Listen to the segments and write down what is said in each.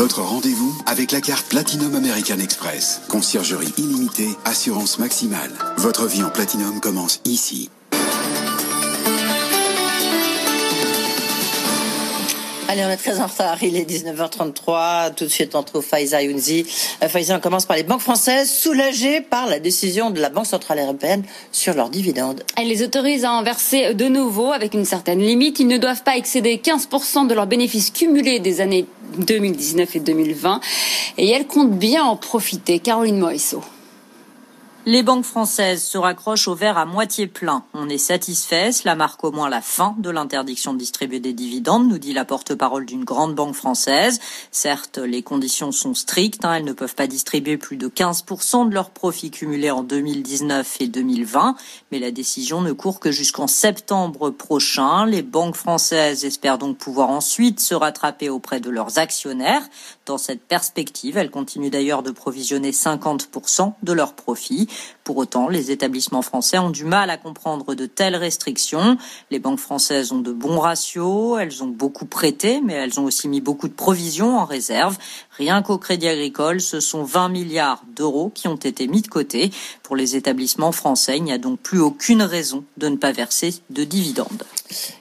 Votre rendez-vous avec la carte Platinum American Express. Conciergerie illimitée, assurance maximale. Votre vie en Platinum commence ici. Allez, on est très en retard. Il est 19h33. Tout de suite, on trouve Faiza Younzi. Euh, Faiza, on commence par les banques françaises, soulagées par la décision de la Banque Centrale Européenne sur leurs dividendes. Elle les autorise à en verser de nouveau avec une certaine limite. Ils ne doivent pas excéder 15% de leurs bénéfices cumulés des années 2019 et 2020. Et elle compte bien en profiter. Caroline Morisseau. Les banques françaises se raccrochent au verre à moitié plein. On est satisfait, cela marque au moins la fin de l'interdiction de distribuer des dividendes, nous dit la porte-parole d'une grande banque française. Certes, les conditions sont strictes, hein, elles ne peuvent pas distribuer plus de 15% de leurs profits cumulés en 2019 et 2020, mais la décision ne court que jusqu'en septembre prochain. Les banques françaises espèrent donc pouvoir ensuite se rattraper auprès de leurs actionnaires. Dans cette perspective, elles continuent d'ailleurs de provisionner 50% de leurs profits. Pour autant, les établissements français ont du mal à comprendre de telles restrictions. Les banques françaises ont de bons ratios, elles ont beaucoup prêté, mais elles ont aussi mis beaucoup de provisions en réserve. Rien qu'au Crédit Agricole, ce sont 20 milliards d'euros qui ont été mis de côté. Pour les établissements français, il n'y a donc plus aucune raison de ne pas verser de dividendes.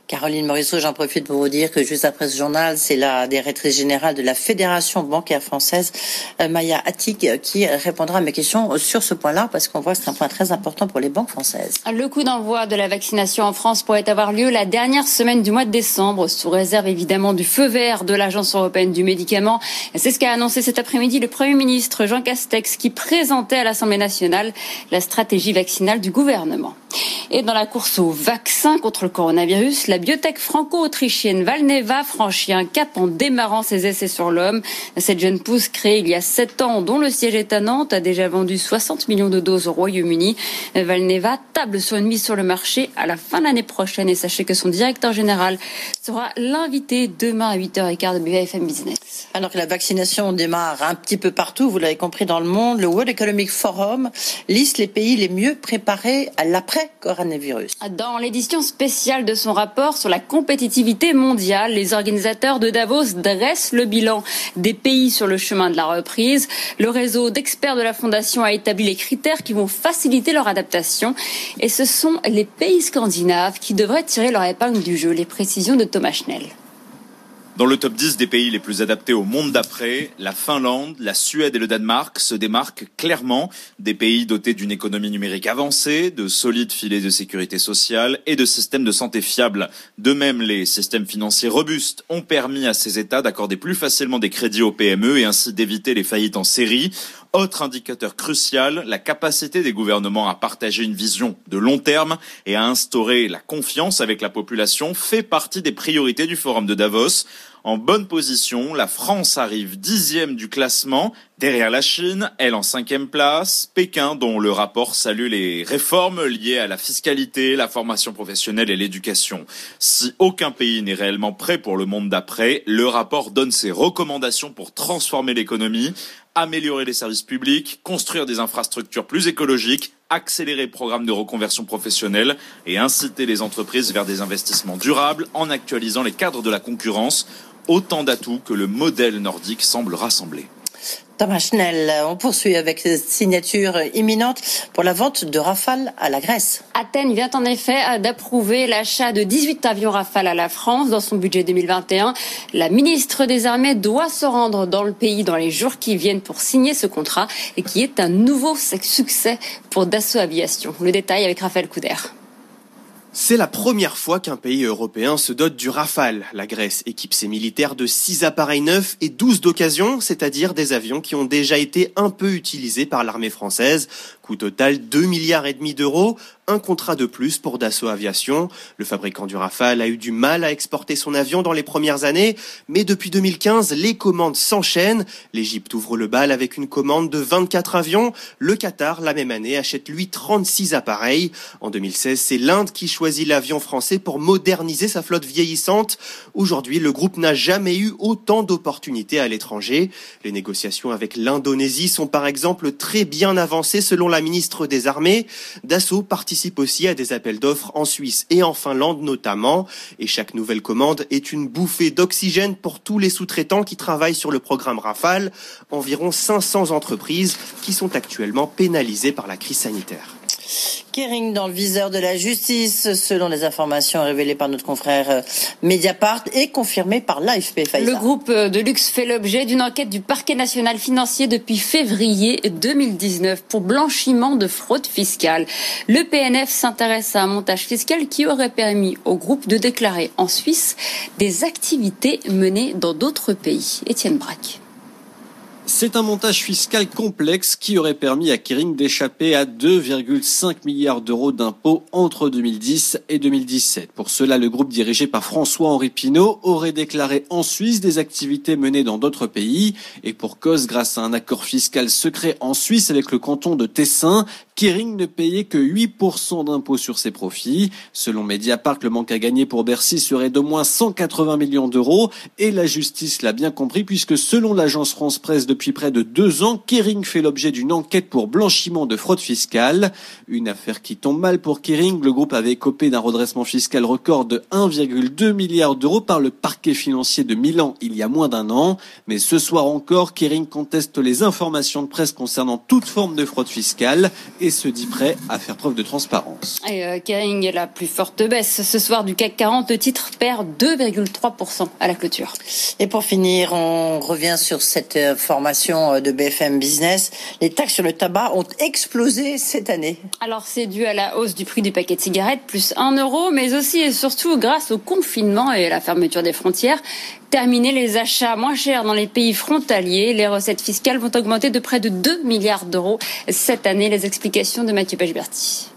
Caroline Morisseau, j'en profite pour vous dire que juste après ce journal, c'est la directrice générale de la Fédération bancaire française, euh, Maya Attic, qui répondra à mes questions sur ce point-là, parce qu'on voit que c'est un point très important pour les banques françaises. Le coup d'envoi de la vaccination en France pourrait avoir lieu la dernière semaine du mois de décembre, sous réserve évidemment du feu vert de l'Agence européenne du médicament. C'est ce qu'a annoncé cet après-midi le Premier ministre Jean Castex, qui présentait à l'Assemblée nationale la stratégie vaccinale du gouvernement. Et dans la course au vaccin contre le coronavirus, biotech franco-autrichienne Valneva franchit un cap en démarrant ses essais sur l'homme. Cette jeune pousse créée il y a sept ans, dont le siège est à Nantes, a déjà vendu 60 millions de doses au Royaume-Uni. Valneva table sur une mise sur le marché à la fin de l'année prochaine et sachez que son directeur général sera l'invité demain à 8h15 de BFM Business. Alors que la vaccination démarre un petit peu partout, vous l'avez compris dans le monde, le World Economic Forum liste les pays les mieux préparés à l'après-coronavirus. Dans l'édition spéciale de son rapport sur la compétitivité mondiale, les organisateurs de Davos dressent le bilan des pays sur le chemin de la reprise. Le réseau d'experts de la Fondation a établi les critères qui vont faciliter leur adaptation. Et ce sont les pays scandinaves qui devraient tirer leur épingle du jeu. Les précisions de Thomas Schnell. Dans le top 10 des pays les plus adaptés au monde d'après, la Finlande, la Suède et le Danemark se démarquent clairement. Des pays dotés d'une économie numérique avancée, de solides filets de sécurité sociale et de systèmes de santé fiables. De même, les systèmes financiers robustes ont permis à ces États d'accorder plus facilement des crédits aux PME et ainsi d'éviter les faillites en série. Autre indicateur crucial, la capacité des gouvernements à partager une vision de long terme et à instaurer la confiance avec la population fait partie des priorités du Forum de Davos. En bonne position, la France arrive dixième du classement, derrière la Chine, elle en cinquième place, Pékin dont le rapport salue les réformes liées à la fiscalité, la formation professionnelle et l'éducation. Si aucun pays n'est réellement prêt pour le monde d'après, le rapport donne ses recommandations pour transformer l'économie, améliorer les services publics, construire des infrastructures plus écologiques, accélérer le programme de reconversion professionnelle et inciter les entreprises vers des investissements durables en actualisant les cadres de la concurrence autant d'atouts que le modèle nordique semble rassembler. Thomas Schnell, on poursuit avec cette signature imminente pour la vente de Rafale à la Grèce. Athènes vient en effet d'approuver l'achat de 18 avions Rafale à la France dans son budget 2021. La ministre des Armées doit se rendre dans le pays dans les jours qui viennent pour signer ce contrat et qui est un nouveau succès pour Dassault Aviation. Le détail avec Raphaël Couder. C'est la première fois qu'un pays européen se dote du Rafale. La Grèce équipe ses militaires de 6 appareils neufs et 12 d'occasion, c'est-à-dire des avions qui ont déjà été un peu utilisés par l'armée française. Coût total 2 milliards et demi d'euros, un contrat de plus pour Dassault Aviation. Le fabricant du Rafale a eu du mal à exporter son avion dans les premières années, mais depuis 2015, les commandes s'enchaînent. L'Égypte ouvre le bal avec une commande de 24 avions. Le Qatar, la même année, achète lui 36 appareils. En 2016, c'est l'Inde qui choisit l'avion français pour moderniser sa flotte vieillissante. Aujourd'hui, le groupe n'a jamais eu autant d'opportunités à l'étranger. Les négociations avec l'Indonésie sont par exemple très bien avancées selon la ministre des Armées. Dassault participe aussi à des appels d'offres en Suisse et en Finlande notamment. Et chaque nouvelle commande est une bouffée d'oxygène pour tous les sous-traitants qui travaillent sur le programme Rafale. Environ 500 entreprises qui sont actuellement pénalisées par la crise sanitaire. Kering dans le viseur de la justice, selon les informations révélées par notre confrère euh, Mediapart et confirmées par l'AFP. Le groupe euh, de luxe fait l'objet d'une enquête du parquet national financier depuis février 2019 pour blanchiment de fraude fiscale. Le PNF s'intéresse à un montage fiscal qui aurait permis au groupe de déclarer en Suisse des activités menées dans d'autres pays. Étienne Braque. C'est un montage fiscal complexe qui aurait permis à Kering d'échapper à 2,5 milliards d'euros d'impôts entre 2010 et 2017. Pour cela, le groupe dirigé par François-Henri Pinault aurait déclaré en Suisse des activités menées dans d'autres pays. Et pour cause, grâce à un accord fiscal secret en Suisse avec le canton de Tessin, Kering ne payait que 8% d'impôts sur ses profits. Selon Mediapart, le manque à gagner pour Bercy serait d'au moins 180 millions d'euros. Et la justice l'a bien compris puisque selon l'agence France Presse de depuis près de deux ans, Kering fait l'objet d'une enquête pour blanchiment de fraude fiscale. Une affaire qui tombe mal pour Kering. Le groupe avait copé d'un redressement fiscal record de 1,2 milliard d'euros par le parquet financier de Milan il y a moins d'un an. Mais ce soir encore, Kering conteste les informations de presse concernant toute forme de fraude fiscale et se dit prêt à faire preuve de transparence. Et euh, Kering est la plus forte baisse. Ce soir du CAC 40, le titre perd 2,3% à la clôture. Et pour finir, on revient sur cette euh, formation euh, de BFM Business, les taxes sur le tabac ont explosé cette année. Alors c'est dû à la hausse du prix du paquet de cigarettes, plus 1 euro, mais aussi et surtout grâce au confinement et à la fermeture des frontières. Terminer les achats moins chers dans les pays frontaliers, les recettes fiscales vont augmenter de près de 2 milliards d'euros cette année. Les explications de Mathieu Pechberti.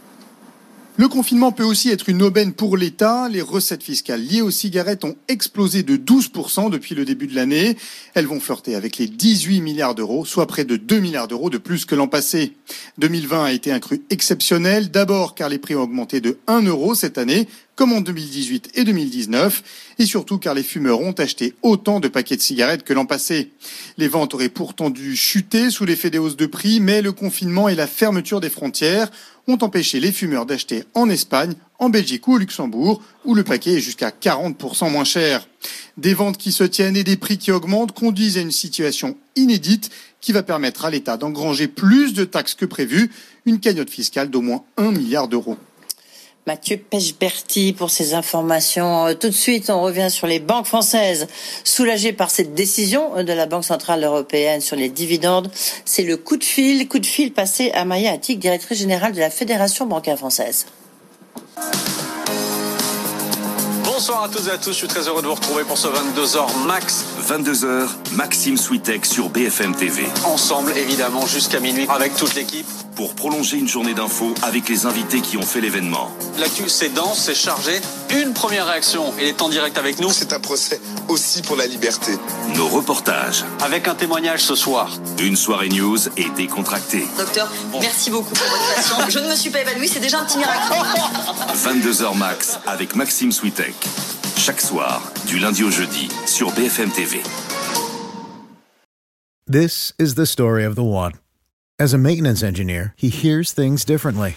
Le confinement peut aussi être une aubaine pour l'État. Les recettes fiscales liées aux cigarettes ont explosé de 12% depuis le début de l'année. Elles vont flirter avec les 18 milliards d'euros, soit près de 2 milliards d'euros de plus que l'an passé. 2020 a été un cru exceptionnel, d'abord car les prix ont augmenté de 1 euro cette année, comme en 2018 et 2019, et surtout car les fumeurs ont acheté autant de paquets de cigarettes que l'an passé. Les ventes auraient pourtant dû chuter sous l'effet des hausses de prix, mais le confinement et la fermeture des frontières ont empêché les fumeurs d'acheter en Espagne, en Belgique ou au Luxembourg, où le paquet est jusqu'à 40% moins cher. Des ventes qui se tiennent et des prix qui augmentent conduisent à une situation inédite qui va permettre à l'État d'engranger plus de taxes que prévu, une cagnotte fiscale d'au moins 1 milliard d'euros. Mathieu Pechberti pour ces informations. Euh, tout de suite, on revient sur les banques françaises. Soulagées par cette décision de la Banque Centrale Européenne sur les dividendes, c'est le coup de fil, coup de fil passé à Maya Attic, directrice générale de la Fédération bancaire française. Bonsoir à tous et à tous, je suis très heureux de vous retrouver pour ce 22h max. 22h, Maxime Switek sur BFM TV. Ensemble, évidemment, jusqu'à minuit avec toute l'équipe pour prolonger une journée d'infos avec les invités qui ont fait l'événement. L'actu, c'est dense, c'est chargé. Une première réaction, il est en direct avec nous. C'est un procès aussi pour la liberté. Nos reportages. Avec un témoignage ce soir. Une soirée news et décontractée. Docteur, merci beaucoup pour votre patience. Je ne me suis pas évanouie, c'est déjà un petit miracle. 22h max avec Maxime Switek. Chaque soir, du lundi au jeudi, sur BFM TV. This is the story of the one. As a maintenance engineer, he hears things differently.